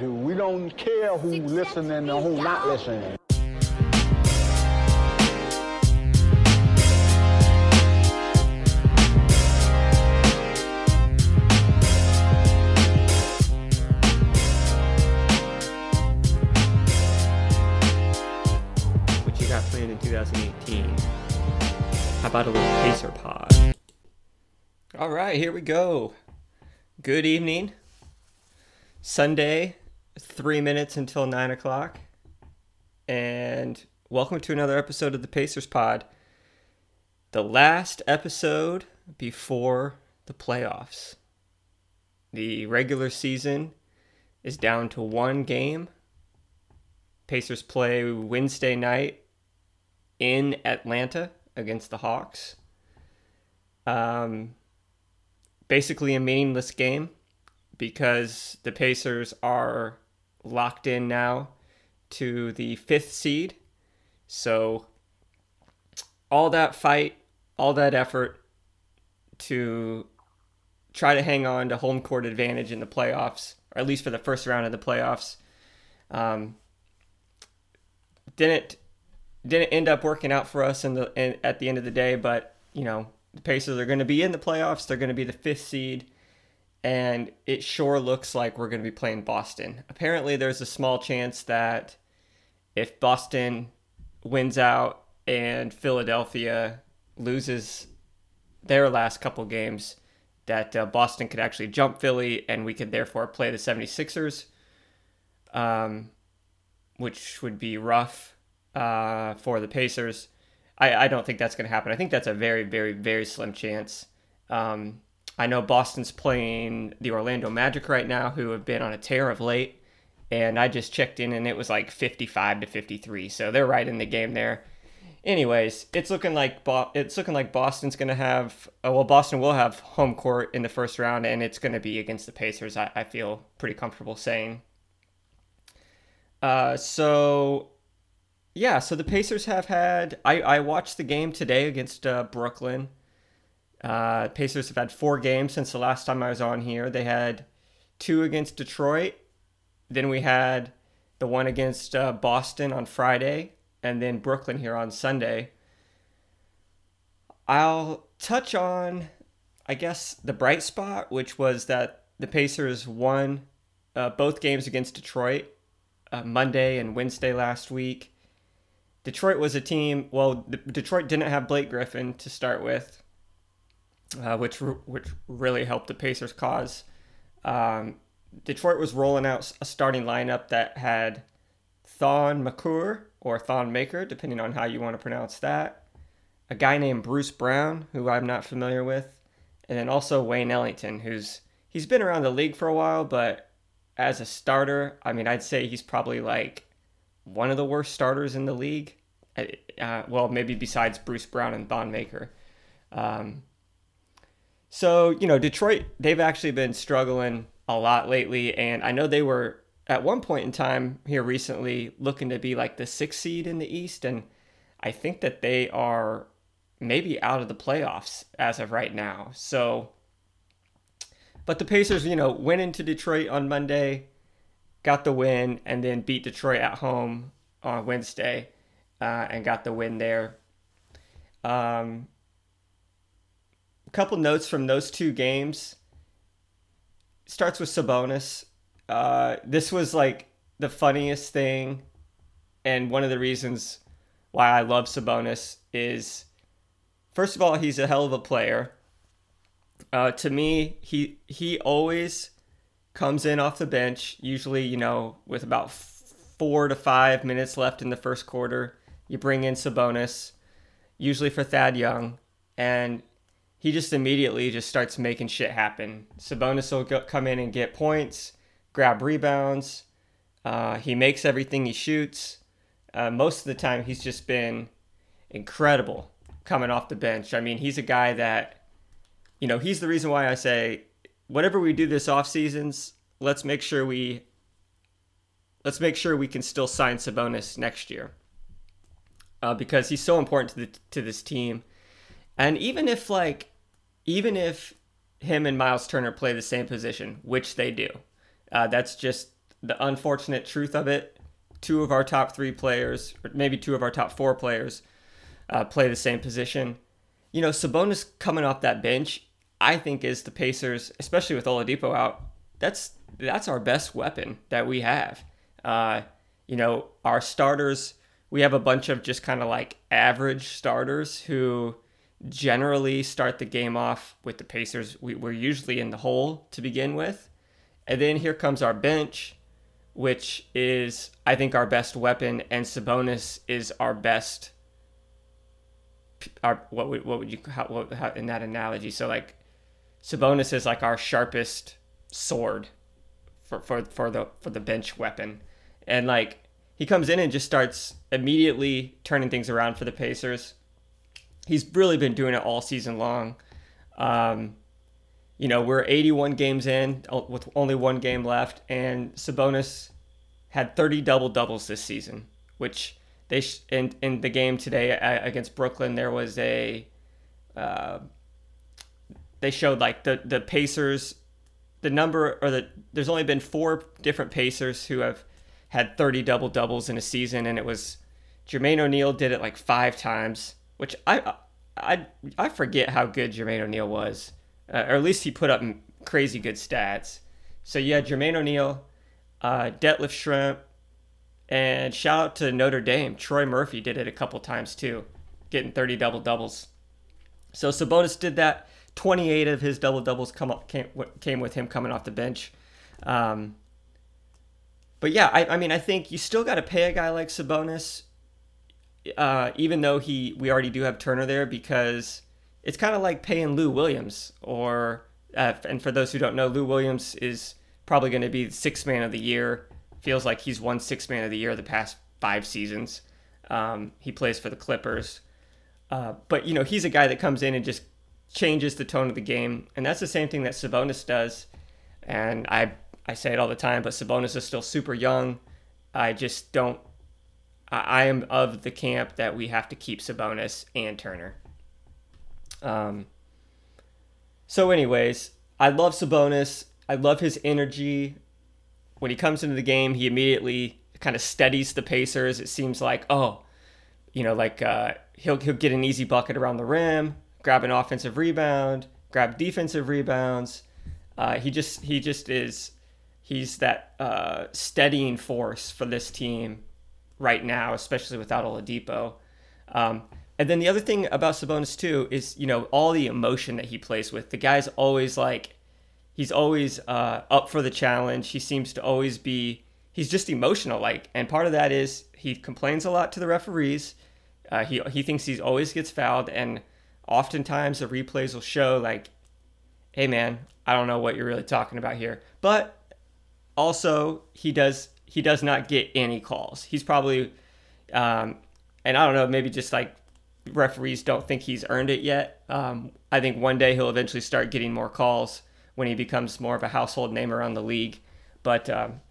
We don't care who listening and who not listening. What you got planned in 2018? How about a little Pacer pod? All right, here we go. Good evening. Sunday, three minutes until nine o'clock. And welcome to another episode of the Pacers Pod. The last episode before the playoffs. The regular season is down to one game. Pacers play Wednesday night in Atlanta against the Hawks. Um, basically a meaningless game because the Pacers are locked in now to the fifth seed. So, all that fight, all that effort to try to hang on to home court advantage in the playoffs, or at least for the first round of the playoffs, um, didn't didn't end up working out for us in the in, at the end of the day. But you know, the Pacers are going to be in the playoffs. They're going to be the fifth seed and it sure looks like we're going to be playing Boston. Apparently, there's a small chance that if Boston wins out and Philadelphia loses their last couple games, that uh, Boston could actually jump Philly and we could therefore play the 76ers, um, which would be rough uh, for the Pacers. I, I don't think that's going to happen. I think that's a very, very, very slim chance. Um, I know Boston's playing the Orlando Magic right now, who have been on a tear of late. And I just checked in and it was like 55 to 53. So they're right in the game there. Anyways, it's looking like Bo- it's looking like Boston's going to have uh, well Boston will have home court in the first round and it's going to be against the Pacers. I, I feel pretty comfortable saying. Uh, so yeah, so the Pacers have had I, I watched the game today against uh, Brooklyn. Uh, Pacers have had four games since the last time I was on here. They had two against Detroit. Then we had the one against uh, Boston on Friday, and then Brooklyn here on Sunday. I'll touch on, I guess, the bright spot, which was that the Pacers won uh, both games against Detroit uh, Monday and Wednesday last week. Detroit was a team, well, Detroit didn't have Blake Griffin to start with uh, which which really helped the Pacers' cause. Um, Detroit was rolling out a starting lineup that had Thon Maker or Thon Maker, depending on how you want to pronounce that. A guy named Bruce Brown, who I'm not familiar with, and then also Wayne Ellington, who's he's been around the league for a while, but as a starter, I mean, I'd say he's probably like one of the worst starters in the league. Uh, well, maybe besides Bruce Brown and Thon Maker. Um, so, you know, Detroit, they've actually been struggling a lot lately. And I know they were at one point in time here recently looking to be like the sixth seed in the East. And I think that they are maybe out of the playoffs as of right now. So, but the Pacers, you know, went into Detroit on Monday, got the win, and then beat Detroit at home on Wednesday uh, and got the win there. Um, couple notes from those two games. Starts with Sabonis. Uh, this was like the funniest thing, and one of the reasons why I love Sabonis is, first of all, he's a hell of a player. Uh, to me, he he always comes in off the bench, usually you know with about four to five minutes left in the first quarter. You bring in Sabonis, usually for Thad Young, and he just immediately just starts making shit happen. Sabonis will go, come in and get points, grab rebounds. Uh, he makes everything he shoots. Uh, most of the time, he's just been incredible coming off the bench. I mean, he's a guy that, you know, he's the reason why I say, whatever we do this off seasons, let's make sure we let's make sure we can still sign Sabonis next year uh, because he's so important to the to this team. And even if like even if him and Miles Turner play the same position, which they do, uh, that's just the unfortunate truth of it. Two of our top three players, or maybe two of our top four players, uh, play the same position. You know, Sabonis coming off that bench, I think is the Pacers, especially with Oladipo out. That's that's our best weapon that we have. Uh, you know, our starters. We have a bunch of just kind of like average starters who generally start the game off with the Pacers. We, we're usually in the hole to begin with. And then here comes our bench, which is, I think, our best weapon, and Sabonis is our best. Our what would what would you how, what, how in that analogy? So like, Sabonis is like our sharpest sword for for for the for the bench weapon, and like he comes in and just starts immediately turning things around for the Pacers he's really been doing it all season long. Um, you know, we're 81 games in with only one game left, and Sabonis had 30 double doubles this season, which they sh- in in the game today against Brooklyn there was a uh, they showed like the the Pacers the number or the there's only been four different Pacers who have had 30 double doubles in a season, and it was Jermaine O'Neal did it like five times which I I I forget how good Jermaine O'Neal was, uh, or at least he put up crazy good stats. So yeah, Jermaine O'Neal, uh, Detlef Schrempf, and shout out to Notre Dame. Troy Murphy did it a couple times too, getting 30 double doubles. So Sabonis did that. 28 of his double doubles come up, came, came with him coming off the bench. Um, but yeah, I, I mean, I think you still got to pay a guy like Sabonis uh, even though he we already do have Turner there because it's kind of like paying Lou Williams or uh, and for those who don't know, Lou Williams is probably going to be six man of the year. Feels like he's won six man of the year the past five seasons. Um, he plays for the Clippers, uh, but you know he's a guy that comes in and just changes the tone of the game, and that's the same thing that Sabonis does. And I I say it all the time, but Sabonis is still super young. I just don't I am of the camp that we have to keep Sabonis and Turner. Um, so, anyways, I love Sabonis. I love his energy. When he comes into the game, he immediately kind of steadies the Pacers. It seems like, oh, you know, like uh, he'll he'll get an easy bucket around the rim, grab an offensive rebound, grab defensive rebounds. Uh, he just he just is he's that uh, steadying force for this team right now, especially without Oladipo. Um, and then the other thing about Sabonis too is you know all the emotion that he plays with. The guy's always like, he's always uh, up for the challenge. He seems to always be. He's just emotional, like, and part of that is he complains a lot to the referees. Uh, he he thinks he always gets fouled, and oftentimes the replays will show like, hey man, I don't know what you're really talking about here. But also he does he does not get any calls. He's probably, um, and I don't know, maybe just like referees don't think he's earned it yet. Um, I think one day he'll eventually start getting more calls when he becomes more of a household name around the league. But um,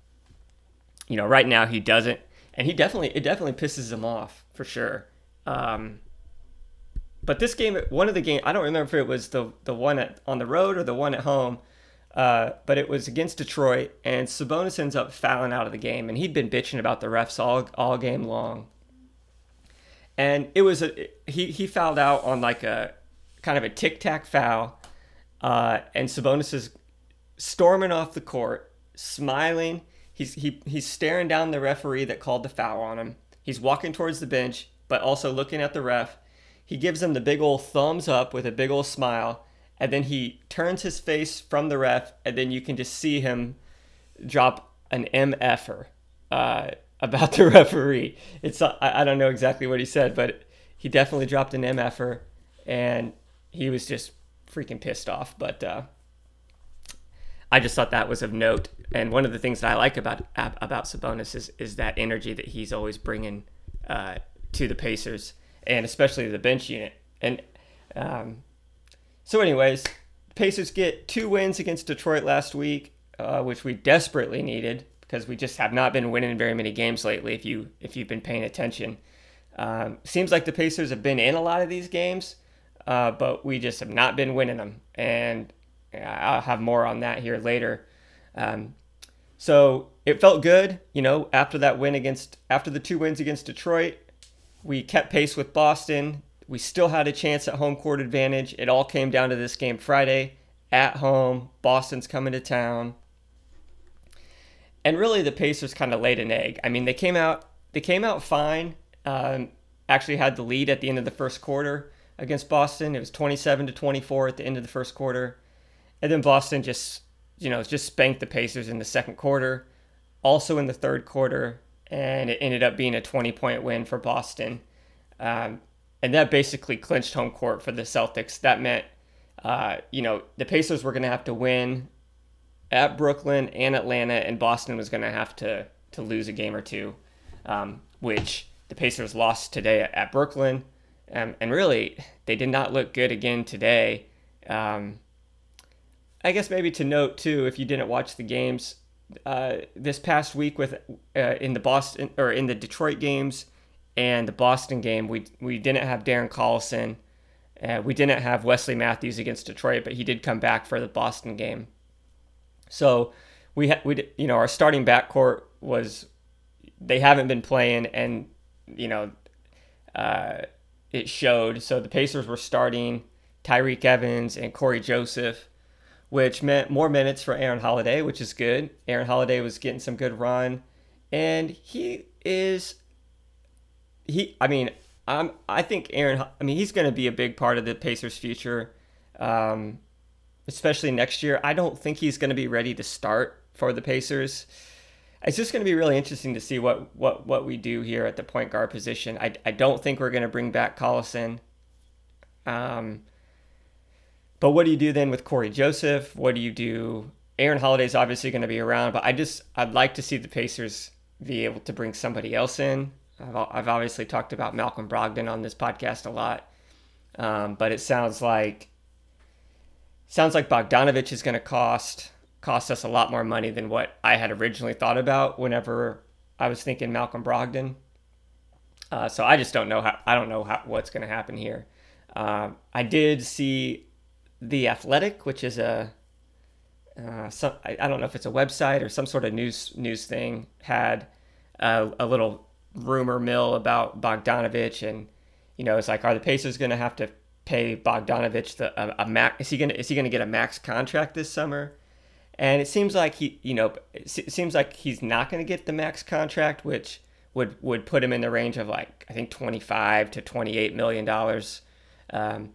you know, right now he doesn't, and he definitely it definitely pisses him off for sure. Um, but this game, one of the game, I don't remember if it was the the one at, on the road or the one at home. Uh, but it was against Detroit, and Sabonis ends up fouling out of the game, and he'd been bitching about the refs all all game long. And it was a he he fouled out on like a kind of a tic tac foul, uh, and Sabonis is storming off the court, smiling. He's he he's staring down the referee that called the foul on him. He's walking towards the bench, but also looking at the ref. He gives him the big old thumbs up with a big old smile and then he turns his face from the ref, and then you can just see him drop an MFer uh, about the referee. It's I, I don't know exactly what he said, but he definitely dropped an MFer, and he was just freaking pissed off. But uh, I just thought that was of note. And one of the things that I like about about Sabonis is is that energy that he's always bringing uh, to the Pacers, and especially the bench unit. And um, so, anyways, Pacers get two wins against Detroit last week, uh, which we desperately needed because we just have not been winning very many games lately. If you if you've been paying attention, um, seems like the Pacers have been in a lot of these games, uh, but we just have not been winning them. And I'll have more on that here later. Um, So it felt good, you know, after that win against, after the two wins against Detroit, we kept pace with Boston. We still had a chance at home court advantage. It all came down to this game Friday at home. Boston's coming to town. And really, the Pacers kind of laid an egg. I mean, they came out they came out fine. Um, actually, had the lead at the end of the first quarter against Boston. It was 27 to 24 at the end of the first quarter, and then Boston just you know just spanked the Pacers in the second quarter, also in the third quarter, and it ended up being a 20 point win for Boston. Um, and that basically clinched home court for the Celtics. That meant, uh, you know, the Pacers were going to have to win at Brooklyn and Atlanta, and Boston was going to have to to lose a game or two, um, which the Pacers lost today at, Brooklyn, um, and really they did not look good again today. Um, I guess maybe to note too, if you didn't watch the games uh, this past week with uh, in the Boston or in the Detroit games and the Boston game, we we didn't have Darren Collison. Uh, we didn't have Wesley Matthews against Detroit, but he did come back for the Boston game. So we ha- we you know our starting backcourt was they haven't been playing, and you know uh, it showed. So the Pacers were starting Tyreke Evans and Cory Joseph, which meant more minutes for Aaron Holiday, which is good. Aaron Holiday was getting some good run, and he is he. I mean, I'm I think Aaron. I mean, he's going to be a big part of the Pacers' future. Um, especially next year. I don't think he's going to be ready to start for the Pacers. It's just going to be really interesting to see what, what, what we do here at the point guard position. I, I don't think we're going to bring back Collison. Um, but what do you do then with Cory Joseph? What do you do? Aaron Holiday is obviously going to be around, but I just I'd like to see the Pacers be able to bring somebody else in. I've, I've obviously talked about Malcolm Brogdon on this podcast a lot, um, but it sounds like sounds like Bogdanovich is going to cost cost us a lot more money than what I had originally thought about whenever I was thinking Malcolm Brogdon. Uh, so I just don't know how I don't know how, what's going to happen here. Uh, I did see the Athletic, which is a uh, some, I, I, don't know if it's a website or some sort of news news thing, had a, a little rumor mill about Bogdanovich, and you know it's like, are the Pacers going to have to pay Bogdanovich the a, a max. Is he gonna is he gonna get a max contract this summer? And it seems like he, you know, it seems like he's not going to get the max contract, which would would put him in the range of like I think twenty five to twenty eight million dollars. Um,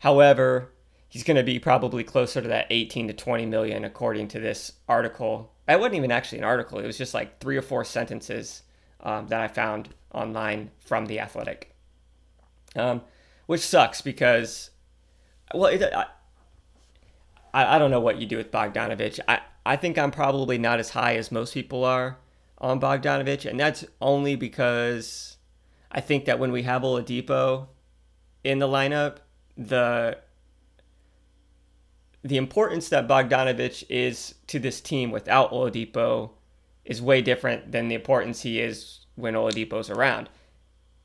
however, he's going to be probably closer to that eighteen to twenty million, according to this article. It wasn't even actually an article; it was just like three or four sentences um, that I found online from the Athletic. Um, which sucks because, well, it, I, I don't know what you do with Bogdanovich. I, I think I'm probably not as high as most people are on Bogdanovich, and that's only because I think that when we have Oladipo in the lineup, the the importance that Bogdanovich is to this team without Oladipo is way different than the importance he is when Oladipo's around.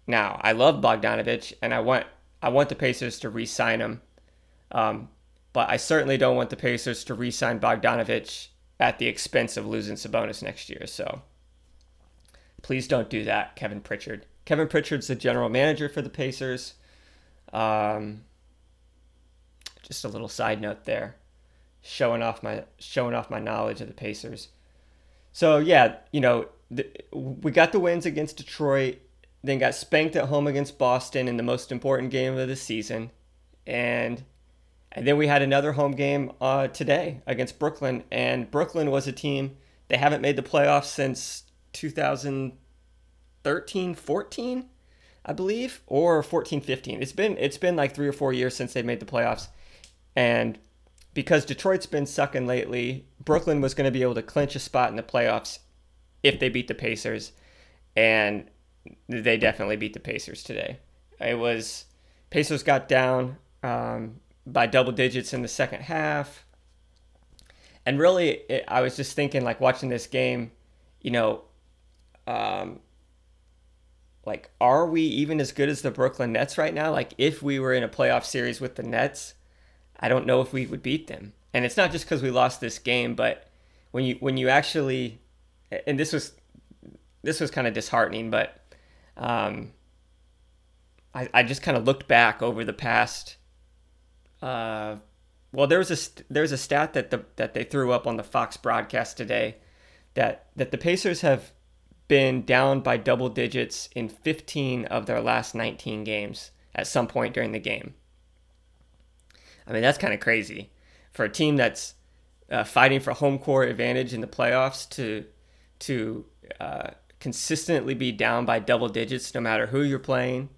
Now, I love Bogdanovich, and I want I want the Pacers to re sign him. Um, but I certainly don't want the Pacers to re sign Bogdanovich at the expense of losing Sabonis next year. So please don't do that, Kevin Pritchard. Kevin Pritchard's the general manager for the Pacers. Um, just a little side note there, showing off my showing off my knowledge of the Pacers. So yeah, you know, the, we got the wins against Detroit then got spanked at home against Boston in the most important game of the season, and and then we had another home game uh, today against Brooklyn, and Brooklyn was a team they haven't made the playoffs since 2013, 14, I believe, or 14, 15. It's been it's been like three or four years since they made the playoffs, and because Detroit's been sucking lately, Brooklyn was going to be able to clinch a spot in the playoffs if they beat the Pacers, and they definitely beat the Pacers today. It was Pacers got down um, by double digits in the second half, and really, it, I was just thinking, like watching this game, you know, um, like are we even as good as the Brooklyn Nets right now? Like if we were in a playoff series with the Nets, I don't know if we would beat them. And it's not just because we lost this game, but when you when you actually and this was this was kind of disheartening, but um, I I just kind of looked back over the past. Uh, well, there was a there's a stat that the that they threw up on the Fox broadcast today that that the Pacers have been down by double digits in 15 of their last 19 games at some point during the game. I mean, that's kind of crazy for a team that's uh, fighting for home court advantage in the playoffs to to uh, consistently be down by double digits no matter who you're playing.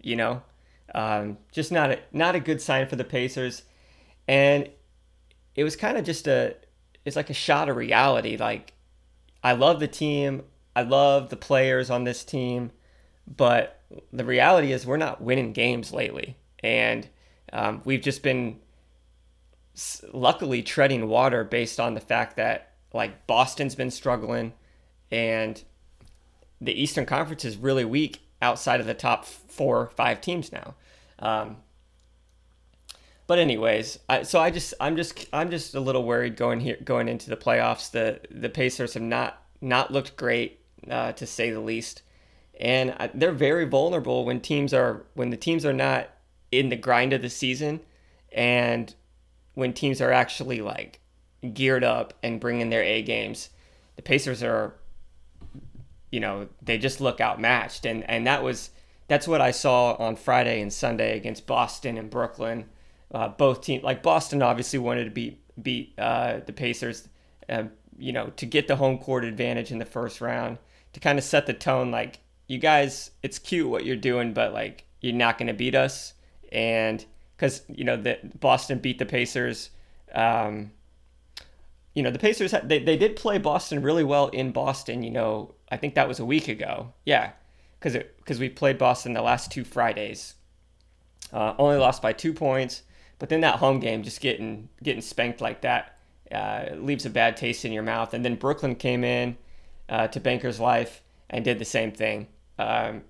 You know, um, just not a not a good sign for the Pacers, and it was kind of just a it's like a shot of reality. Like I love the team, I love the players on this team, but the reality is we're not winning games lately, and um, we've just been luckily treading water based on the fact that like Boston's been struggling and the Eastern Conference is really weak outside of the top four or five teams now. Um, but anyways, I, so I just I'm just I'm just a little worried going here going into the playoffs. The the Pacers have not not looked great uh, to say the least, and they're very vulnerable when teams are when the teams are not in the grind of the season, and when teams are actually like geared up and bringing their A games, the Pacers are, you know, they just look outmatched, and and that was that's what I saw on Friday and Sunday against Boston and Brooklyn. Uh, both teams, like Boston, obviously wanted to beat beat uh, the Pacers, uh, you know, to get the home court advantage in the first round to kind of set the tone. Like you guys, it's cute what you're doing, but like you're not going to beat us, and because you know that Boston beat the Pacers. Um, you know the Pacers they they did play Boston really well in Boston. You know I think that was a week ago. Yeah, because because we played Boston the last two Fridays. Uh, only lost by two points, but then that home game just getting getting spanked like that uh, leaves a bad taste in your mouth. And then Brooklyn came in uh, to Bankers Life and did the same thing. Um,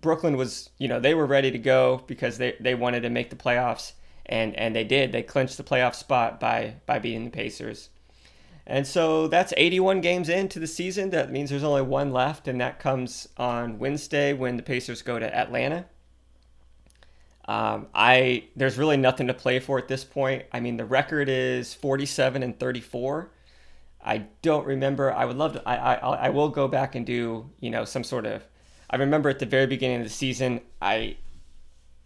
Brooklyn was, you know, they were ready to go because they, they wanted to make the playoffs, and and they did. They clinched the playoff spot by by beating the Pacers. And so that's 81 games into the season. That means there's only one left, and that comes on Wednesday when the Pacers go to Atlanta. Um, I there's really nothing to play for at this point. I mean, the record is 47 and 34. I don't remember. I would love to. I I I will go back and do you know some sort of I remember at the very beginning of the season, I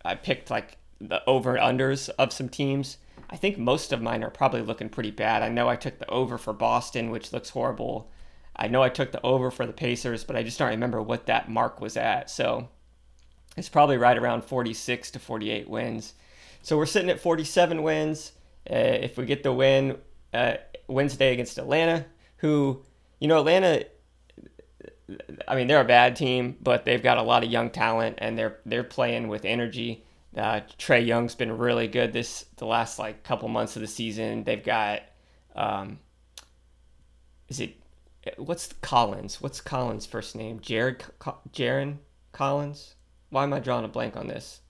I picked like the over unders of some teams. I think most of mine are probably looking pretty bad. I know I took the over for Boston, which looks horrible. I know I took the over for the Pacers, but I just don't remember what that mark was at. So it's probably right around 46 to 48 wins. So we're sitting at 47 wins. Uh, if we get the win uh, Wednesday against Atlanta, who, you know, Atlanta I mean, they're a bad team, but they've got a lot of young talent and they're they're playing with energy. Uh, Trae Young's been really good this the last like couple months of the season. They've got, um, is it what's Collins? What's Collins' first name? Jared Jaron Collins. Why am I drawing a blank on this?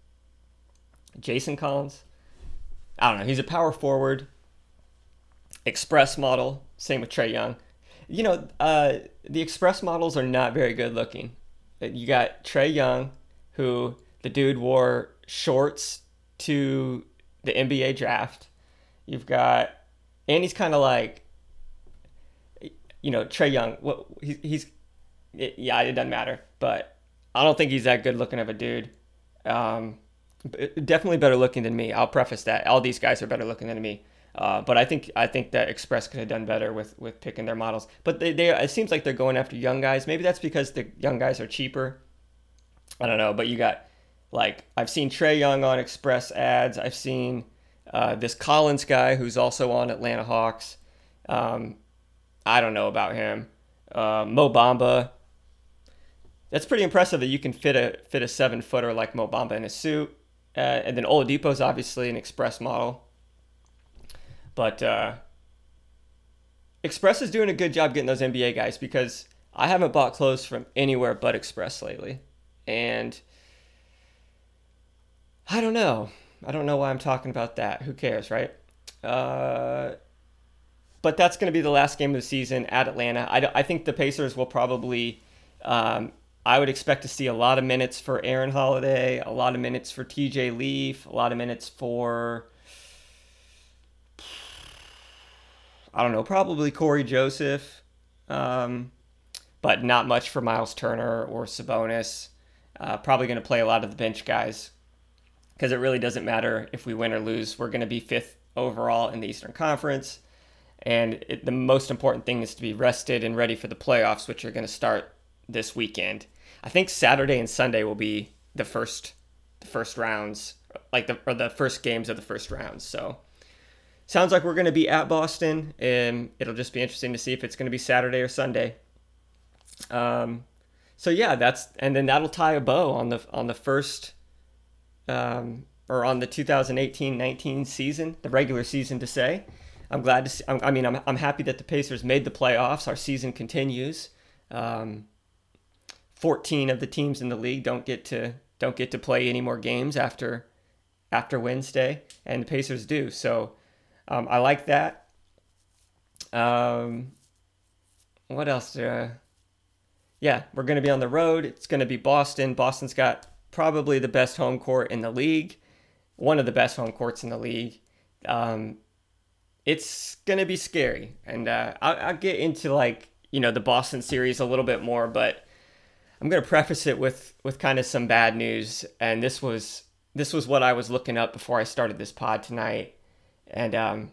Jason Collins. I don't know. He's a power forward, express model. Same with Trae Young. You know, uh, the express models are not very good looking. You got Trae Young, who the dude wore shorts to the NBA draft. You've got, and he's kind of like, you know, Trae Young. What he's, he's it, yeah, it doesn't matter, but I don't think he's that good looking of a dude. Um, definitely better looking than me. I'll preface that. All these guys are better looking than me. Uh, but I think I think that Express could have done better with, with picking their models. But they, they it seems like they're going after young guys. Maybe that's because the young guys are cheaper. I don't know. But you got like I've seen Trae Young on Express ads. I've seen uh, this Collins guy who's also on Atlanta Hawks. Um, I don't know about him. Uh, Mo Bamba. That's pretty impressive that you can fit a fit a seven footer like Mo Bamba in a suit. Uh, and then Oladipo's obviously an Express model. But uh, Express is doing a good job getting those NBA guys because I haven't bought clothes from anywhere but Express lately. And I don't know. I don't know why I'm talking about that. Who cares, right? Uh, but that's going to be the last game of the season at Atlanta. I, I think the Pacers will probably. Um, I would expect to see a lot of minutes for Aaron Holiday, a lot of minutes for TJ Leaf, a lot of minutes for. I don't know, probably Cory Joseph, um, but not much for Miles Turner or Sabonis. Uh, probably going to play a lot of the bench guys because it really doesn't matter if we win or lose. We're going to be fifth overall in the Eastern Conference. And it, the most important thing is to be rested and ready for the playoffs, which are going to start this weekend. I think Saturday and Sunday will be the first the first rounds, like the or the first games of the first rounds. So sounds like we're going to be at Boston, and it'll just be interesting to see if it's going to be Saturday or Sunday. Um, so yeah, that's and then that'll tie a bow on the on the first um, or on the 2018-19 season, the regular season to say. I'm glad to see. I mean, I'm, I'm happy that the Pacers made the playoffs. Our season continues. Um, 14 of the teams in the league don't get to don't get to play any more games after after Wednesday, and the Pacers do. So um, I like that. Um, what else? Uh, yeah, we're going to be on the road. It's going to be Boston. Boston's got probably the best home court in the league, one of the best home courts in the league. Um, it's going to be scary. And uh, I'll, I'll get into like, you know, the Boston series a little bit more, but I'm going to preface it with, with kind of some bad news. And this was, this was what I was looking up before I started this pod tonight. And, um,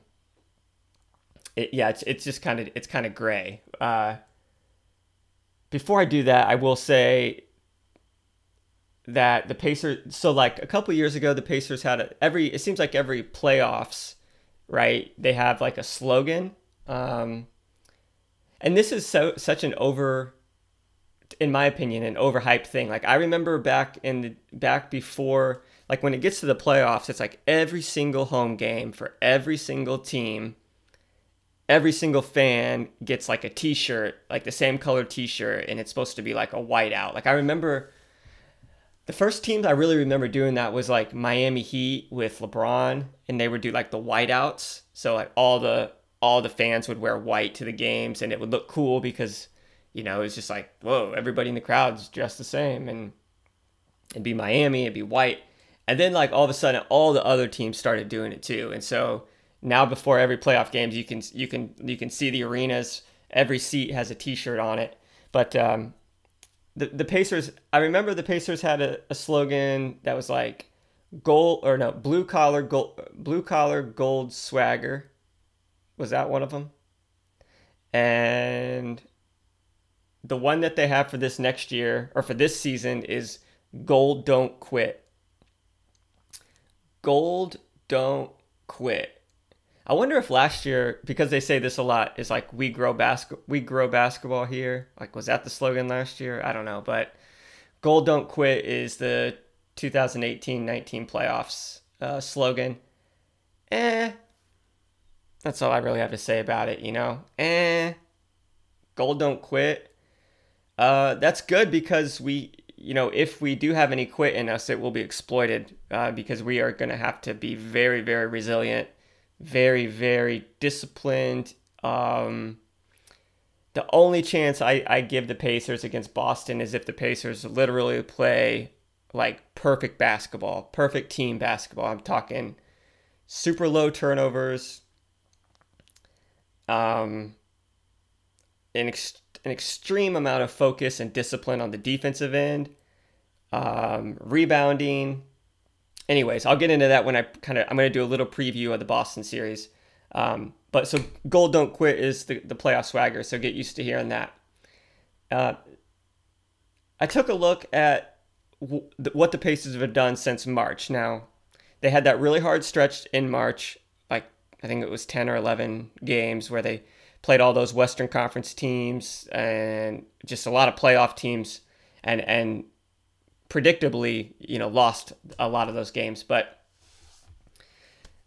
it, yeah, it's, it's just kind of, it's kind of gray. Uh, before I do that, I will say that the Pacers. So like a couple years ago, the Pacers had a, every. It seems like every playoffs, right? They have like a slogan, um, and this is so such an over, in my opinion, an overhyped thing. Like I remember back in the back before, like when it gets to the playoffs, it's like every single home game for every single team every single fan gets like a t-shirt like the same color t-shirt and it's supposed to be like a whiteout. Like i remember the first teams I really remember doing that was like Miami Heat with LeBron, and they would do like the whiteouts. So like all the all the fans would wear white to the games, and it would look cool because you know it's just like whoa, everybody in the crowd's dressed the same, and it'd be Miami, it'd be white, and then like all of a sudden all the other teams started doing it too, and so now before every playoff games you can you can you can see the arenas, every seat has a T-shirt on it, but um, the, the Pacers, I remember the Pacers had a, a slogan that was like gold or no, blue collar gold, blue collar gold swagger. Was that one of them? And the one that they have for this next year or for this season is gold don't quit. Gold don't quit. I wonder if last year, because they say this a lot, is like we grow basket we grow basketball here. Like was that the slogan last year? I don't know, but gold don't quit is the 2018-19 playoffs uh, slogan. Eh, that's all I really have to say about it. You know, eh, gold don't quit. Uh, that's good because we, you know, if we do have any quit in us, it will be exploited uh, because we are going to have to be very, very resilient very, very disciplined. Um, the only chance I, I give the Pacers against Boston is if the Pacers literally play like perfect basketball, perfect team basketball. I'm talking super low turnovers, um, an, ex- an extreme amount of focus and discipline on the defensive end, um, rebounding, anyways, I'll get into that when I kind of I'm going to do a little preview of the Boston series. Um, but so gold don't quit is the, the playoff swagger, so get used to hearing that. Uh, I took a look at w- what the Pacers have done since March. Now, they had that really hard stretch in March, like I think it was 10 or 11 games where they played all those Western Conference teams and just a lot of playoff teams and and predictably, you know, lost a lot of those games. But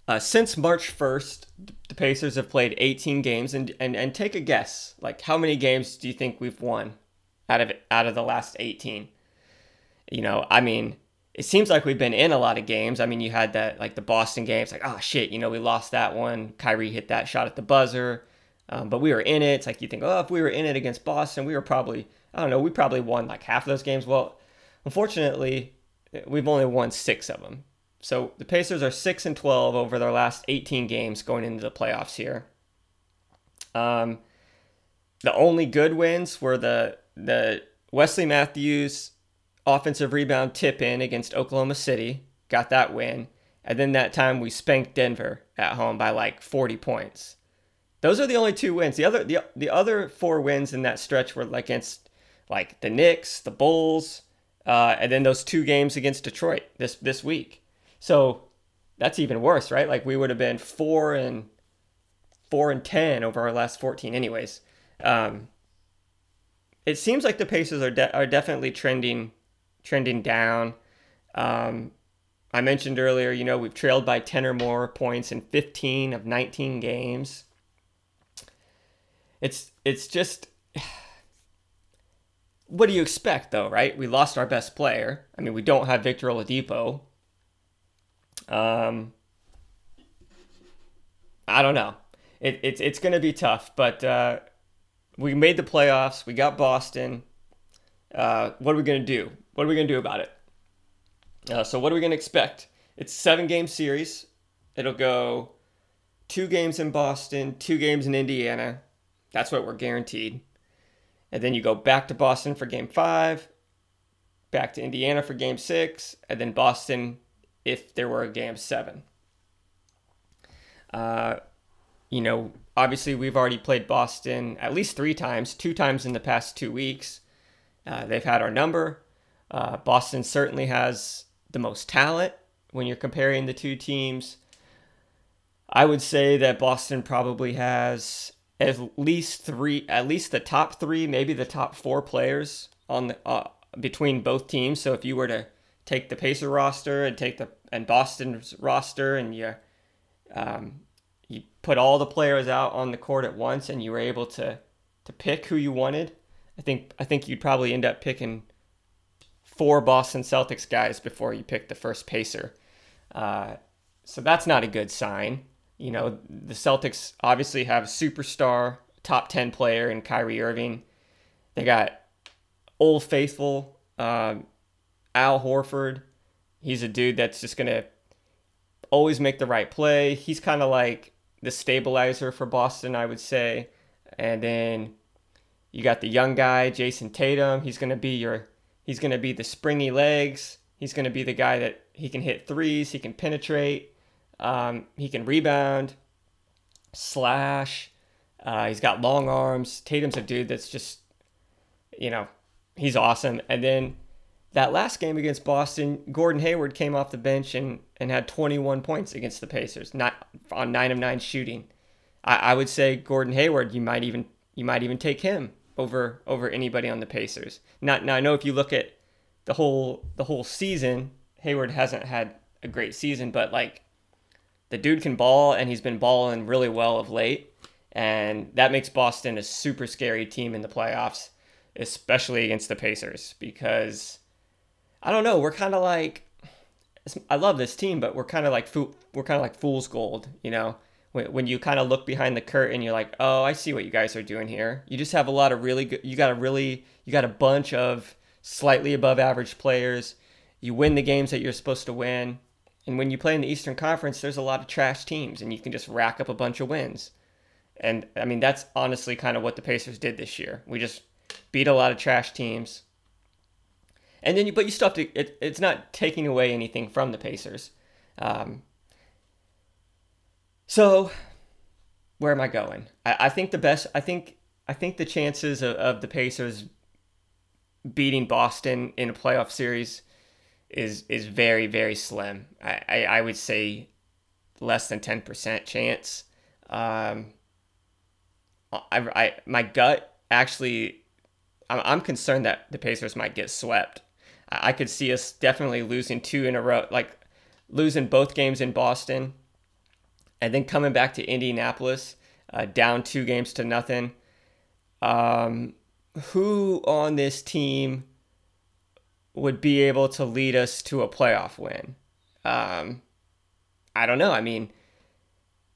uh, since March 1st, the Pacers have played 18 games, and, and and take a guess, like how many games do you think we've won out of out of the last 18? You know, I mean, it seems like we've been in a lot of games. I mean, you had that like the Boston games, like oh shit, you know, we lost that one. Kyrie hit that shot at the buzzer. Um, but we were in it. It's like you think, oh, if we were in it against Boston, we were probably, I don't know, we probably won like half of those games. Well, unfortunately, we've only won six of them. So the Pacers are six and twelve over their last 18 games going into the playoffs here. Um, the only good wins were the the Wesley Matthews offensive rebound tip in against Oklahoma City, got that win, and then that time we spanked Denver at home by like 40 points. Those are the only two wins. The other the, the other four wins in that stretch were like against like the Knicks, the Bulls, uh, and then those two games against Detroit this this week. So that's even worse, right? Like we would have been four and four and ten over our last 14, anyways. Um, it seems like the paces are de- are definitely trending trending down. Um, I mentioned earlier, you know, we've trailed by 10 or more points in 15 of 19 games. It's it's just what do you expect though, right? We lost our best player. I mean, we don't have Victor Oladipo. Um I don't know. It, it's it's going to be tough, but uh, we made the playoffs. We got Boston. Uh, what are we going to do? What are we going to do about it? Uh, so, what are we going to expect? It's seven game series. It'll go two games in Boston, two games in Indiana. That's what we're guaranteed. And then you go back to Boston for game five, back to Indiana for game six, and then Boston if there were a game seven. Uh, you know, obviously we've already played Boston at least three times, two times in the past two weeks. Uh, they've had our number. Uh, Boston certainly has the most talent when you're comparing the two teams. I would say that Boston probably has at least three, at least the top three, maybe the top four players on the uh, between both teams. So if you were to take the Pacer roster and take the and Boston's roster and you um, you put all the players out on the court at once and you were able to to pick who you wanted, I think I think you'd probably end up picking four Boston Celtics guys before you pick the first Pacer. Uh, so that's not a good sign. You know, the Celtics obviously have superstar top 10 player in Kyrie Irving. They got old faithful um, Al Horford. He's a dude that's just going to always make the right play. He's kind of like the stabilizer for Boston, I would say. And then you got the young guy, Jayson Tatum. He's going to be your he's going to be the springy legs. He's going to be the guy that he can hit threes, he can penetrate, um, he can rebound, slash. Uh, he's got long arms. Tatum's a dude that's just, you know, he's awesome. And then that last game against Boston, Gordon Hayward came off the bench and, and had 21 points against the Pacers, not on nine of nine shooting. I, I would say Gordon Hayward, you might even you might even take him over over anybody on the Pacers. Not now I know if you look at the whole the whole season, Hayward hasn't had a great season, but like the dude can ball and he's been balling really well of late. And that makes Boston a super scary team in the playoffs, especially against the Pacers, because I don't know. We're kind of like I love this team, but we're kind of like we're kind of like fool's gold, you know. When, when you kind of look behind the curtain, you're like, oh, I see what you guys are doing here. You just have a lot of really good. You got a really you got a bunch of slightly above average players. You win the games that you're supposed to win, and when you play in the Eastern Conference, there's a lot of trash teams, and you can just rack up a bunch of wins. And I mean, that's honestly kind of what the Pacers did this year. We just beat a lot of trash teams and then you but you still have to. It, it's not taking away anything from the Pacers. Um, so where am I going? I, I, think the best. I think I think the chances of, of the Pacers beating Boston in a playoff series is is very very slim. I, I, I would say less than ten percent chance. Um, I, I my gut actually I'm, I'm concerned that the Pacers might get swept. I I could see us definitely losing two in a row, like losing both games in Boston, and then coming back to Indianapolis, uh, down two games to nothing. Um, who on this team would be able to lead us to a playoff win? Um, I don't know. I mean,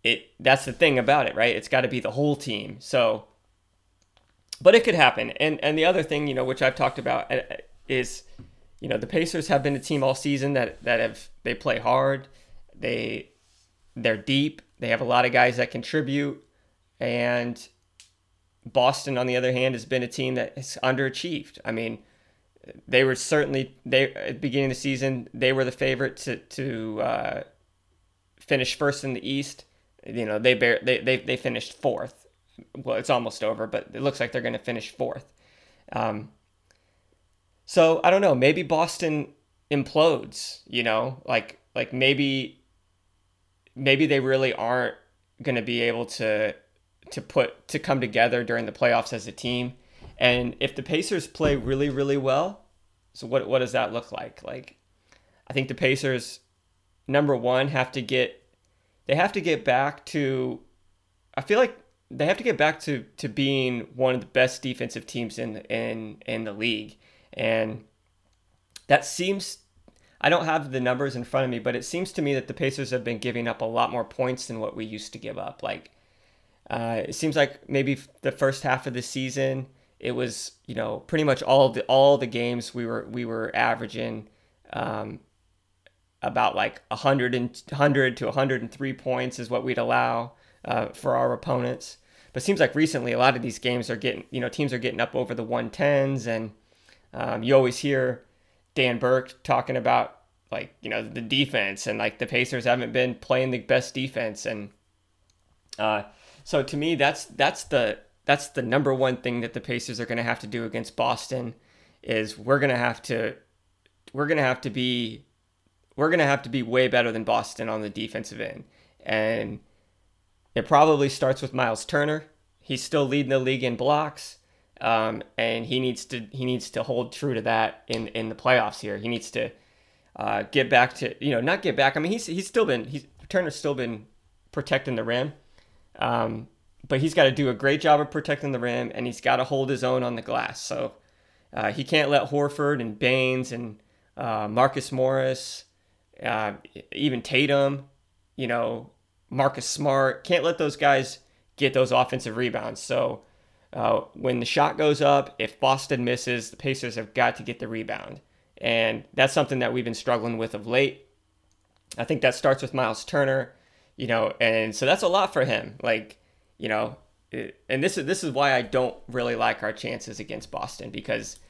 it that's the thing about it, right? It's got to be the whole team. So, but it could happen. And and the other thing, you know, which I've talked about uh, is, you know, the Pacers have been a team all season that that have they play hard, they they're deep, they have a lot of guys that contribute, and Boston, on the other hand, has been a team that has underachieved. I mean, they were certainly they at the beginning of the season they were the favorite to to uh, finish first in the East. You know, they bear they they they finished fourth. Well, it's almost over, but it looks like they're going to finish fourth. Um, so I don't know. Maybe Boston implodes. You know, like like maybe maybe they really aren't going to be able to to put to come together during the playoffs as a team. And if the Pacers play really really well, so what what does that look like? Like I think the Pacers number 1 have to get they have to get back to I feel like they have to get back to to being one of the best defensive teams in in in the league. And that seems I don't have the numbers in front of me, but it seems to me that the Pacers have been giving up a lot more points than what we used to give up. Like uh, it seems like maybe the first half of the season, it was you know pretty much all the all the games we were we were averaging um, about like 100 and 100 to 103 points is what we'd allow uh, for our opponents. But it seems like recently a lot of these games are getting you know teams are getting up over the 110s, and um, you always hear Dan Burke talking about like you know the defense and like the Pacers haven't been playing the best defense and. Uh, so to me, that's that's the that's the number one thing that the Pacers are going to have to do against Boston is we're going to have to we're going to have to be we're going to have to be way better than Boston on the defensive end. And it probably starts with Myles Turner. He's still leading the league in blocks. Um, and he needs to he needs to hold true to that in in the playoffs here. He needs to uh, get back to you know not get back. I mean he's he's still been he's Turner's still been protecting the rim, um, but he's got to do a great job of protecting the rim, and he's got to hold his own on the glass. So uh, he can't let Horford and Baynes and uh, Marcus Morris, uh, even Tatum, you know, Marcus Smart, can't let those guys get those offensive rebounds. So uh, when the shot goes up, if Boston misses, the Pacers have got to get the rebound. And that's something that we've been struggling with of late. I think that starts with Myles Turner you know, and so that's a lot for him. Like, you know, and this is this is why I don't really like our chances against Boston because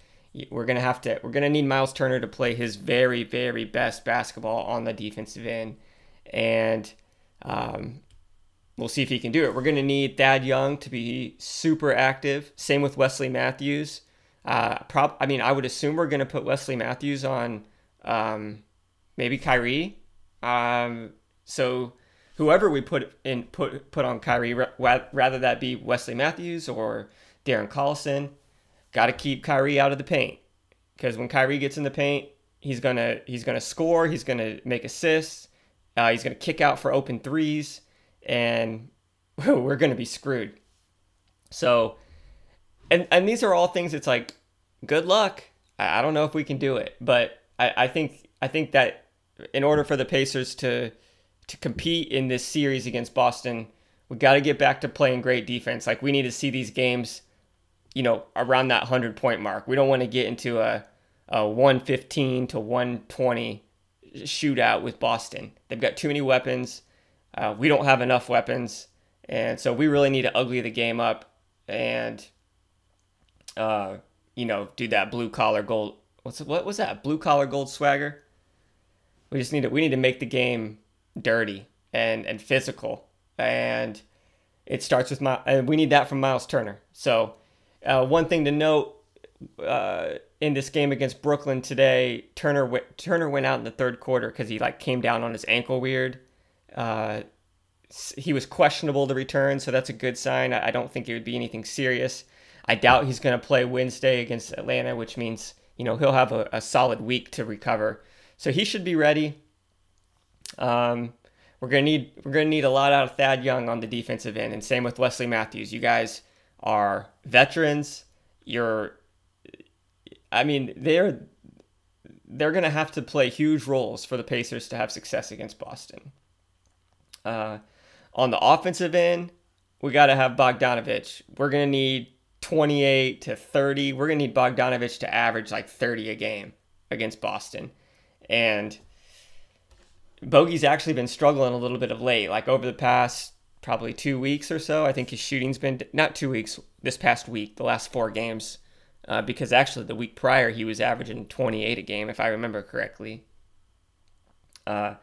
we're gonna have to we're gonna need Myles Turner to play his very very best basketball on the defensive end, and um, we'll see if he can do it. We're gonna need Thad Young to be super active. Same with Wesley Matthews. Uh, prob I mean I would assume we're gonna put Wesley Matthews on um, maybe Kyrie. Um, so whoever we put in put put on Kyrie, rather that be Wesley Matthews or Darren Collison, got to keep Kyrie out of the paint because when Kyrie gets in the paint, he's gonna he's gonna score, he's gonna make assists, uh, he's gonna kick out for open threes, and we're gonna be screwed. So, and and these are all things. It's like, good luck. I, I don't know if we can do it, but I, I think I think that in order for the Pacers to to compete in this series against Boston, we got to get back to playing great defense. Like we need to see these games, you know, around that 100 point mark. We don't want to get into a, a 115 to 120 shootout with Boston. They've got too many weapons. Uh, we don't have enough weapons. And so we really need to ugly the game up and, uh, you know, do that blue collar gold. What's what was that? Blue collar gold swagger. We just need to we need to make the game dirty and and physical, and it starts with my. And we need that from Myles Turner. So, uh, one thing to note uh, in this game against Brooklyn today, Turner w- Turner went out in the third quarter because he like came down on his ankle weird. Uh, he was questionable to return, so that's a good sign. I, don't think it would be anything serious. I doubt he's going to play Wednesday against Atlanta, which means you know he'll have a, a solid week to recover. So he should be ready. Um, we're gonna need we're gonna need a lot out of Thad Young on the defensive end, and same with Wesley Matthews. You guys are veterans. You're, I mean, they're they're gonna have to play huge roles for the Pacers to have success against Boston. Uh, On the offensive end, we got to have Bogdanovich. We're going to need 28 to 30. We're going to need Bogdanovich to average like 30 a game against Boston. And Bogey's actually been struggling a little bit of late, like over the past probably two weeks or so. I think his shooting's been not two weeks, this past week, the last four games, uh, because actually the week prior he was averaging 28 a game, if I remember correctly. Uh,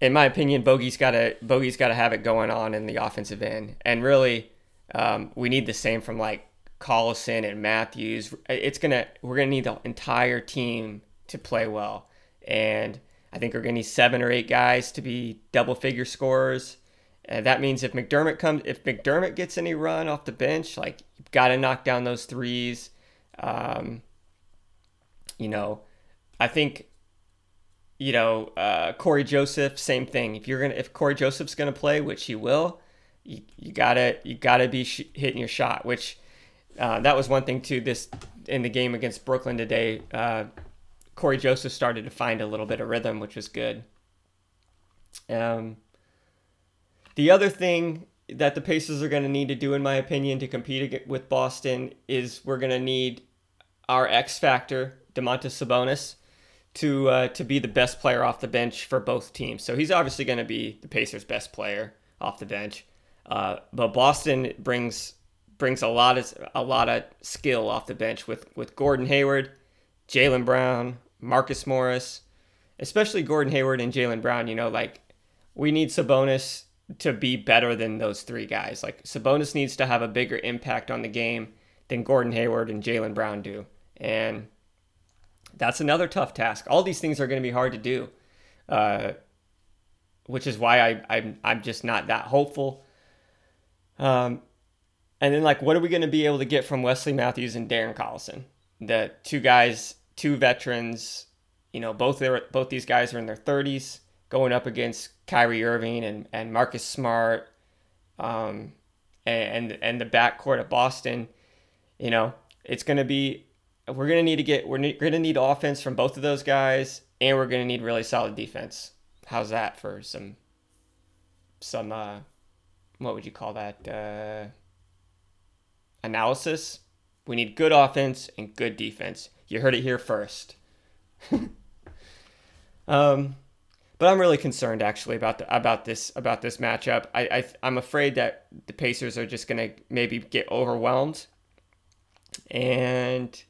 in my opinion, Bogey's got to Bogey's got to have it going on in the offensive end, and really, um, we need the same from like Collison and Matthews. It's gonna we're gonna need the entire team to play well, and I think we're gonna need seven or eight guys to be double figure scorers. And that means if McDermott comes, if McDermott gets any run off the bench, like you've got to knock down those threes. Um, you know, I think you know, uh, Cory Joseph, same thing. If you're gonna, if Cory Joseph's gonna play, which he will, you, you gotta you gotta be sh- hitting your shot. Which uh, that was one thing too. This in the game against Brooklyn today, Cory Joseph started to find a little bit of rhythm, which was good. Um, the other thing that the Pacers are going to need to do, in my opinion, to compete with Boston is we're going to need our X factor, Domantas Sabonis to uh, to be the best player off the bench for both teams. So he's obviously going to be the Pacers' best player off the bench. Uh, but Boston brings brings a lot of a lot of skill off the bench with with Gordon Hayward, Jaylen Brown, Marcus Morris, especially Gordon Hayward and Jaylen Brown. You know, like we need Sabonis to be better than those three guys. Like Sabonis needs to have a bigger impact on the game than Gordon Hayward and Jaylen Brown do, and that's another tough task. All these things are going to be hard to do, uh, which is why I, I'm I'm just not that hopeful. Um, and then like, what are we going to be able to get from Wesley Matthews and Darren Collison, the two guys, two veterans? You know, both they both these guys are in their 30s, going up against Kyrie Irving and and Marcus Smart, um, and and, the backcourt of Boston. You know, it's to be we're gonna need to get we're gonna need offense from both of those guys, and we're gonna need really solid defense. How's that for some some uh, what would you call that uh, analysis? We need good offense and good defense. You heard it here first. um, but I'm really concerned actually about the, about this about this matchup. I, I I'm afraid that the Pacers are just gonna maybe get overwhelmed, and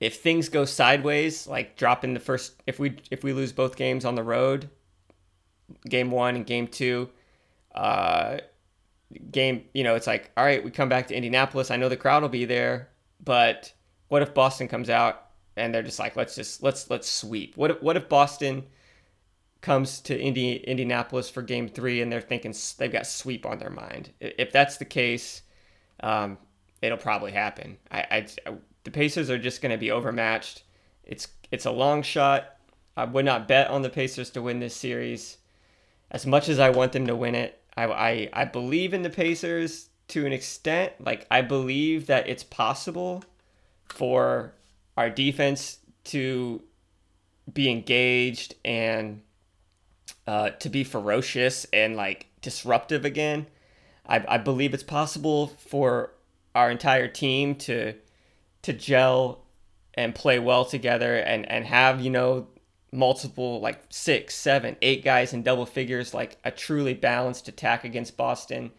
if things go sideways, like dropping the first, if we if we lose both games on the road, game one and game two, uh, game, you know, it's like, all right, we come back to Indianapolis. I know the crowd will be there, but what if Boston comes out and they're just like, let's just let's let's sweep. What if what if Boston comes to Indi- Indianapolis for game three and they're thinking they've got sweep on their mind? If that's the case, um, it'll probably happen. I, I the Pacers are just going to be overmatched. It's it's a long shot. I would not bet on the Pacers to win this series. As much as I want them to win it, I, I, I believe in the Pacers to an extent. Like, I believe that it's possible for our defense to be engaged and uh, to be ferocious and like disruptive again. I, I believe it's possible for our entire team to to gel and play well together and and have you know multiple like six seven eight guys in double figures like a truly balanced attack against boston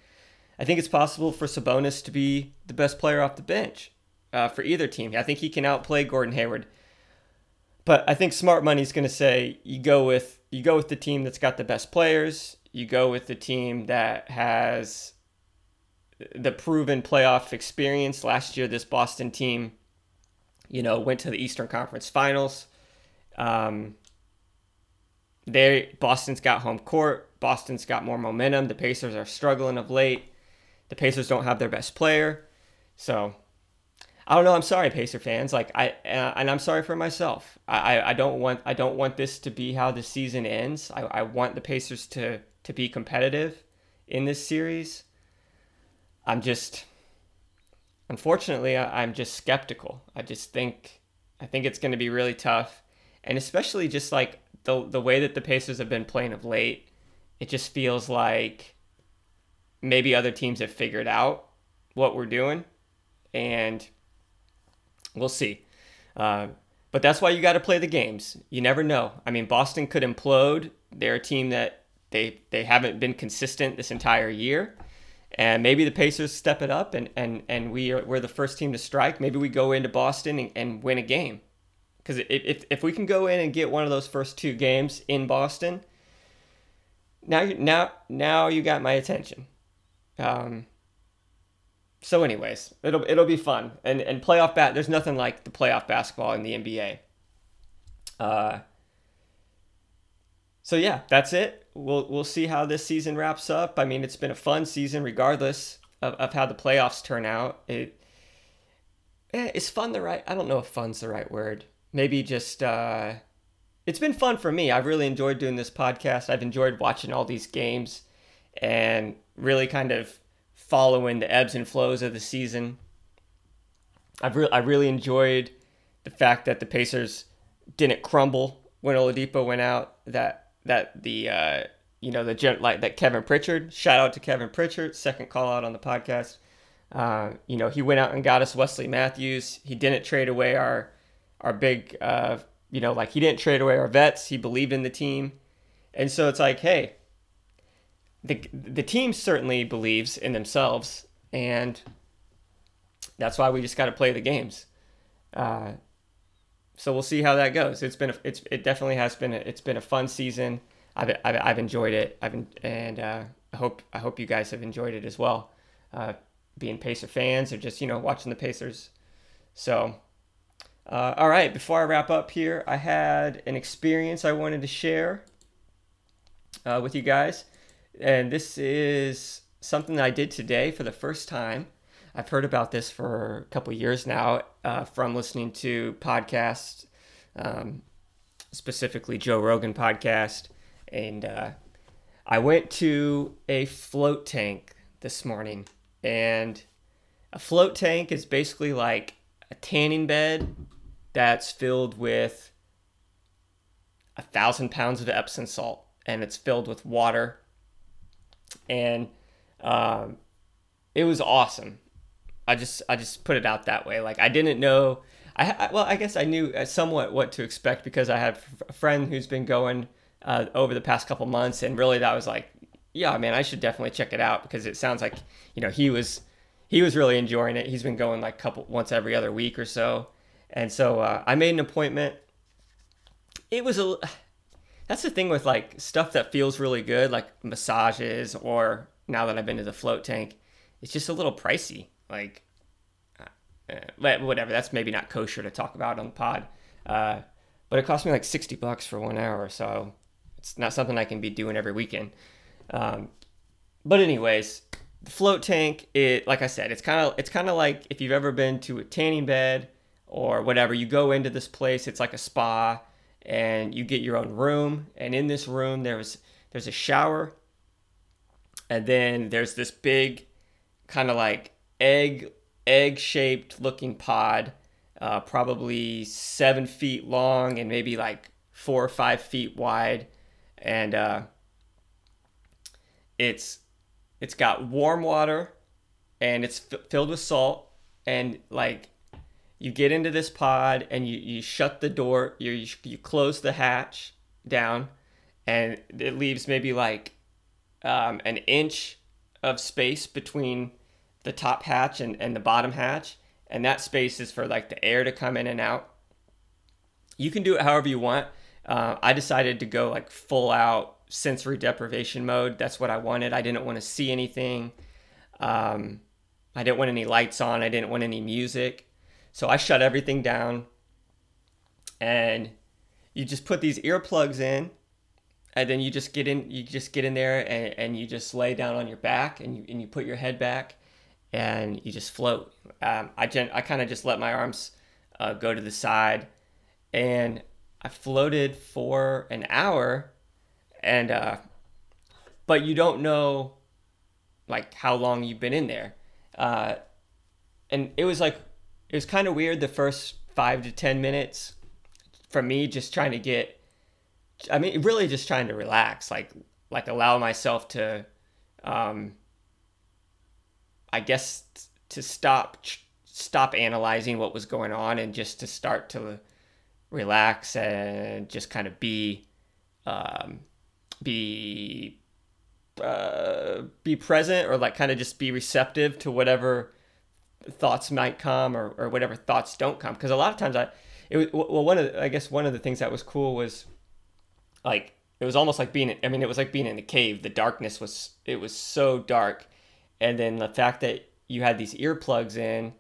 i think it's possible for sabonis to be the best player off the bench uh, for either team i think he can outplay gordon hayward but i think smart money's going to say you go with you go with the team that's got the best players you go with the team that has the proven playoff experience. Last year, this Boston team, you know, went to the Eastern Conference Finals. Um, they Boston's got home court. Boston's got more momentum. The Pacers are struggling of late. The Pacers don't have their best player, so I don't know. I'm sorry, Pacer fans. Like I uh, and I'm sorry for myself. I, I don't want I don't want this to be how the season ends. I, I want the Pacers to to be competitive in this series. I'm just, unfortunately, I, I'm just skeptical. I just think, I think it's going to be really tough, and especially just like the the way that the Pacers have been playing of late, it just feels like maybe other teams have figured out what we're doing, and we'll see. Uh, but that's why you got to play the games. You never know. I mean, Boston could implode. They're a team that they they haven't been consistent this entire year, and maybe the Pacers step it up, and and and we are we're the first team to strike. Maybe we go into Boston and, and win a game, because if, if we can go in and get one of those first two games in Boston, now you now now you got my attention. Um, so, anyways, it'll it'll be fun and and playoff bat. There's nothing like the playoff basketball in the NBA. Uh. So yeah, that's it. We'll we'll see how this season wraps up. I mean, it's been a fun season regardless of, of how the playoffs turn out. It eh, it's fun the right. I don't know if fun's the right word. Maybe just uh, it's been fun for me. I've really enjoyed doing this podcast. I've enjoyed watching all these games and really kind of following the ebbs and flows of the season. I've re- I really enjoyed the fact that the Pacers didn't crumble when Oladipo went out. That that the uh, you know the like that Kevin Pritchard. Shout out to Kevin Pritchard, second call out on the podcast. Uh, you know he went out and got us Wesley Matthews. He didn't trade away our our big uh, you know like he didn't trade away our vets. He believed in the team, and so it's like hey, the the team certainly believes in themselves, and that's why we just got to play the games. Uh, so we'll see how that goes. It's been a, it's it definitely has been a, it's been a fun season. I've, I've, I've enjoyed it. I've and uh, I hope I hope you guys have enjoyed it as well. Uh, being Pacer fans or just you know watching the Pacers. So, uh, all right. Before I wrap up here, I had an experience I wanted to share uh, with you guys and this is something that I did today for the first time. I've heard about this for a couple years now uh, from listening to podcasts, um, specifically Joe Rogan podcast, and uh, I went to a float tank this morning, and a float tank is basically like a tanning bed that's filled with a thousand pounds of Epsom salt, and it's filled with water and um, it was awesome. I just I just put it out that way. Like I didn't know. I, I well I guess I knew uh, somewhat what to expect because I had a friend who's been going uh, over the past couple months, and really that was like, yeah, man, I should definitely check it out because it sounds like you know he was he was really enjoying it. He's been going like couple once every other week or so, and so uh, I made an appointment. It was a that's the thing with like stuff that feels really good, like massages, or now that I've been to the float tank, it's just a little pricey. Like, uh, uh whatever. That's maybe not kosher to talk about on the pod, uh, but it cost me like sixty bucks for one hour, so it's not something I can be doing every weekend. Um, but anyways, the float tank, it like I said, it's kind of it's kind of like if you've ever been to a tanning bed or whatever. You go into this place, it's like a spa and you get your own room. And in this room, there's there's a shower, and then there's this big, kind of like egg egg shaped looking pod, uh, probably seven feet long and maybe like four or five feet wide, and uh, it's it's got warm water, and it's f- filled with salt, and like you get into this pod and you, you shut the door you, you close the hatch down and it leaves maybe like um, an inch of space between the top hatch and, and the bottom hatch and that space is for like the air to come in and out. You can do it however you want. Uh, i decided to go like full out sensory deprivation mode. That's what i wanted. I didn't want to see anything. Um, i didn't want any lights on. I didn't want any music so I shut everything down and you just put these earplugs in and then you just get in you just get in there and, and you just lay down on your back and you, and you put your head back and you just float. Um, I, gen- I kind of just let my arms uh, go to the side and I floated for an hour and uh, but you don't know like how long you've been in there. Uh, and it was like it was kind of weird the first five to ten minutes for me just trying to get i mean really just trying to relax like like allow myself to, um, I guess to stop stop analyzing what was going on and just to start to relax and just kind of be um, be uh, be present or like kind of just be receptive to whatever thoughts might come or, or whatever thoughts don't come. Because a lot of times I it was well one of the, I guess one of the things that was cool was like it was almost like being I mean it was like being in a cave. The darkness was it was so dark. And then the fact that you had these earplugs in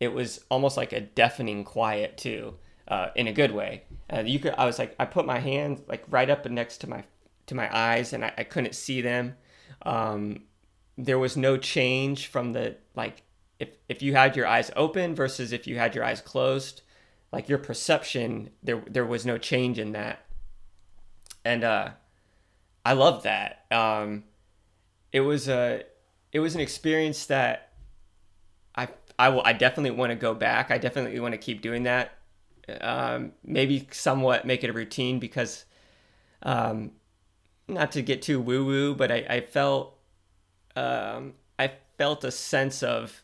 it was almost like a deafening quiet too uh, in a good way. Uh, you could I was like I put my hands like right up next to my to my eyes and I, I couldn't see them. Um, there was no change from the like if if you had your eyes open versus if you had your eyes closed like your perception there there was no change in that. And uh i love that. Um it was a it was an experience that i i will i definitely want to go back. I definitely want to keep doing that. Um maybe somewhat make it a routine because um not to get too woo woo but i i felt um i felt a sense of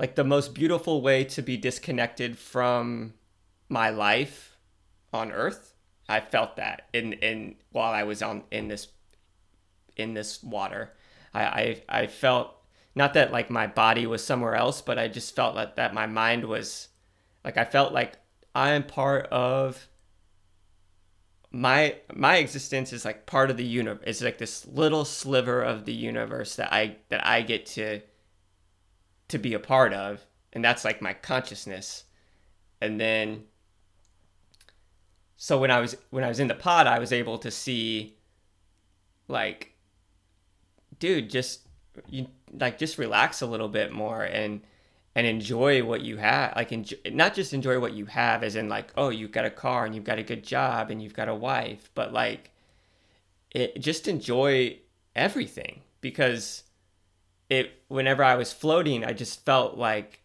like the most beautiful way to be disconnected from my life on earth i felt that in in while i was on in this in this water. I i, I felt not that like my body was somewhere else but i just felt that, that my mind was like i felt like i am part of my my existence is like part of the universe it's like this little sliver of the universe that i that i get to to be a part of and that's like my consciousness. And then so when i was when i was in the pod i was able to see like dude just you like just relax a little bit more and and enjoy what you have like enjoy, not just enjoy what you have as in like oh you've got a car and you've got a good job and you've got a wife but like it just enjoy everything because it whenever I was floating, I just felt like,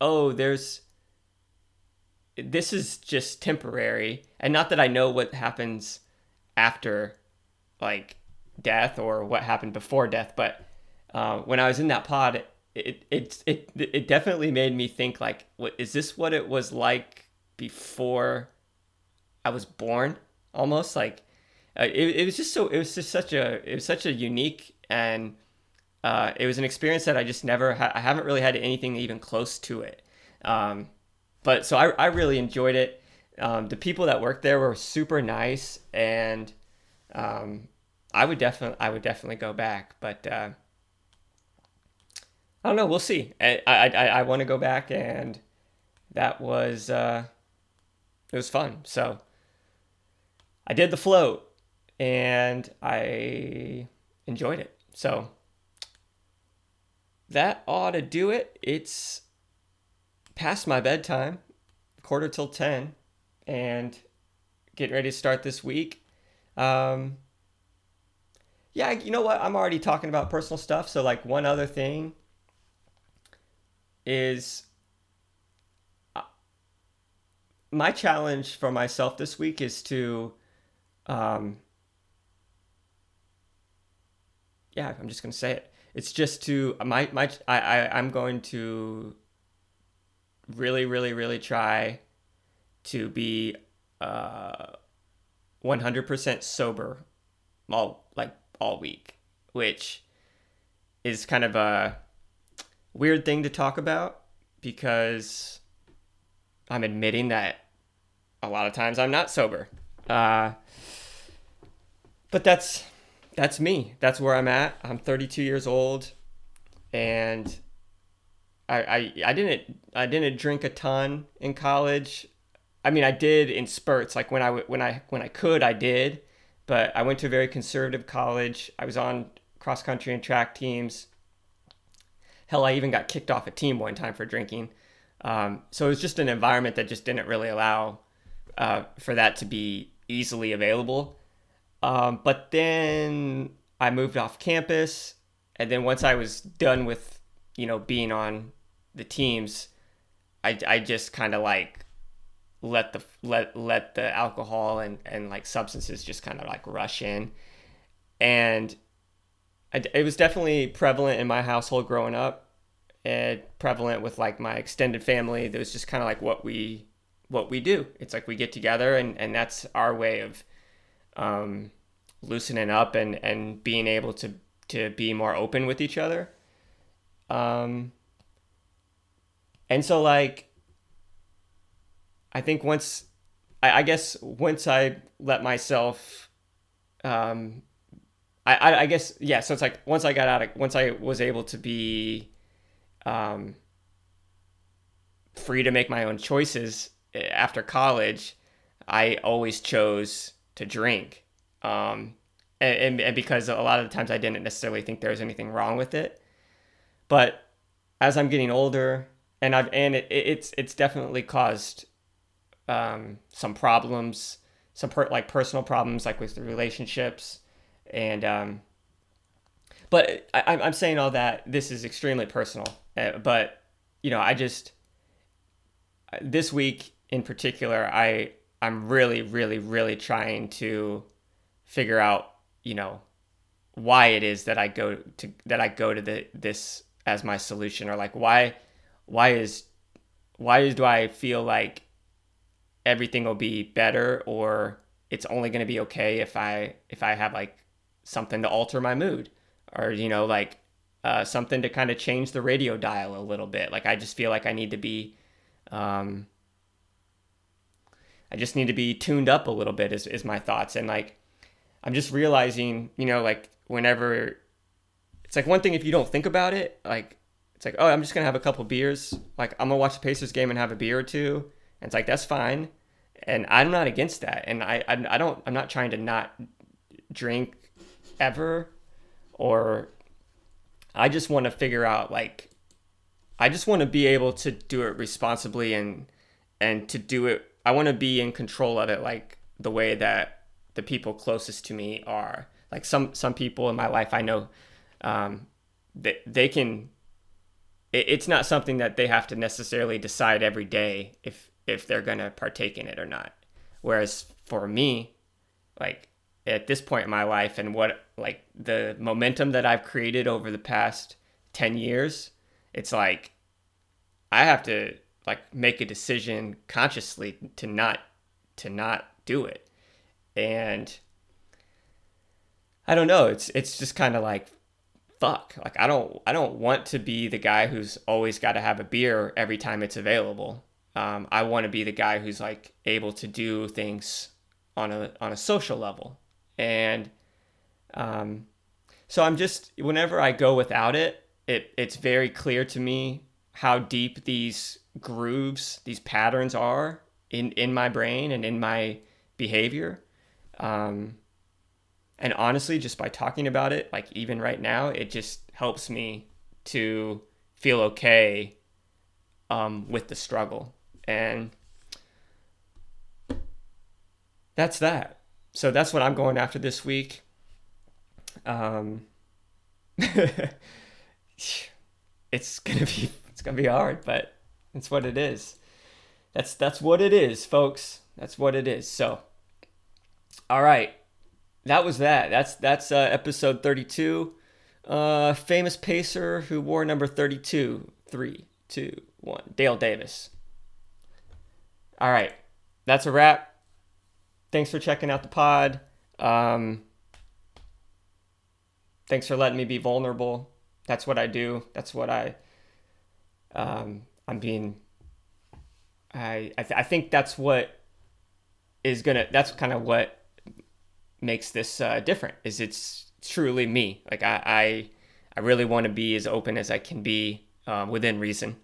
oh, there's this is just temporary, and not that I know what happens after like death or what happened before death, but uh, when I was in that pod, it, it it it definitely made me think like, what is this? What it was like before I was born? Almost like uh, it, it was just so it was just such a it was such a unique and uh, it was an experience that I just never ha- I haven't really had anything even close to it. Um, but so I, I really enjoyed it. Um, the people that worked there were super nice, and um, I would definitely I would definitely go back. But uh, I don't know. We'll see. I I, I, I want to go back, and that was uh, it was fun. So I did the float, and I enjoyed it. So that ought to do it. It's past my bedtime, quarter till 10, and getting ready to start this week. Um, yeah, you know what? I'm already talking about personal stuff. So, like, one other thing is uh, my challenge for myself this week is to, um, yeah, I'm just going to say it it's just to my my I, I I'm going to really really really try to be uh 100% sober all like all week which is kind of a weird thing to talk about because I'm admitting that a lot of times I'm not sober. Uh, but that's that's me. That's where I'm at. I'm 32 years old, and I, I I didn't I didn't drink a ton in college. I mean, I did in spurts. Like when I when I when I could, I did. But I went to a very conservative college. I was on cross country and track teams. Hell, I even got kicked off a team one time for drinking. Um, so it was just an environment that just didn't really allow uh, for that to be easily available. Um, but then I moved off campus, and then once I was done with, you know, being on the teams, I, I just kind of like let the let let the alcohol and and like substances just kind of like rush in, and it was definitely prevalent in my household growing up, and prevalent with like my extended family. That was just kind of like what we what we do. It's like we get together, and and that's our way of um, loosening up and and being able to to be more open with each other. Um, and so like I think once I, I guess once I let myself um I, I, I guess yeah so it's like once I got out of once I was able to be um free to make my own choices eh, after college I always chose to drink um and, and, because a lot of the times I didn't necessarily think there was anything wrong with it but as I'm getting older and I've and it, it's it's definitely caused um, some problems, some per, like personal problems, like with the relationships, and um, but I, I'm saying all that. This is extremely personal, uh, but you know, I just this week in particular, I I'm really, really, really trying to figure out, you know, why it is that I go to that I go to the this as my solution, or like why why is why do I feel like everything will be better or it's only going to be okay if I if I have like something to alter my mood or you know like uh, something to kind of change the radio dial a little bit. Like I just feel like I need to be um, I just need to be tuned up a little bit is, is my thoughts and like I'm just realizing you know like whenever it's like one thing if you don't think about it like it's like, oh, I'm just gonna have a couple beers. Like I'm gonna watch the Pacers game and have a beer or two. And it's like that's fine, and I'm not against that. And I, I, I don't, I'm not trying to not drink ever, or I just want to figure out like, I just want to be able to do it responsibly and and to do it. I want to be in control of it, like the way that the people closest to me are. Like some some people in my life, I know, um, they they can it's not something that they have to necessarily decide every day if if they're to partake in it or not. Whereas for me, like at this point in my life and what like the momentum that I've created over the past 10 years, it's like I have to like make a decision consciously to not to not do it. And I don't know, it's it's just kind of like fuck like i don't i don't want to be the guy who's always got to have a beer every time it's available. Um, i want to be the guy who's like able to do things on a on a social level. And um, so i'm just whenever i go without it it it's very clear to me how deep these grooves these patterns are in in my brain and in my behavior um, and honestly, just by talking about it, like even right now, it just helps me to feel okay um, with the struggle. And that's that. So that's what I'm going after this week. Um, it's gonna be it's gonna be hard, but it's what it is. That's that's what it is, folks. That's what it is. So, all right that was that. That's that's uh, episode 32. Uh, famous pacer who wore number 32. Three, two, one. Dale Davis. All right, that's a wrap. Thanks for checking out the pod. Um, thanks for letting me be vulnerable. That's what I do. That's what I. Um, I'm being. I I, th- I think that's what is gonna. That's kind of what makes this uh, different is it's truly me. Like i i, I really want to be as open as i can be uh, within reason.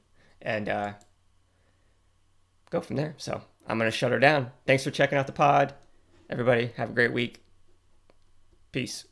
And uh, go from there. So i'm gonna shut her down. Thanks for checking out the pod. Everybody have a great week. Peace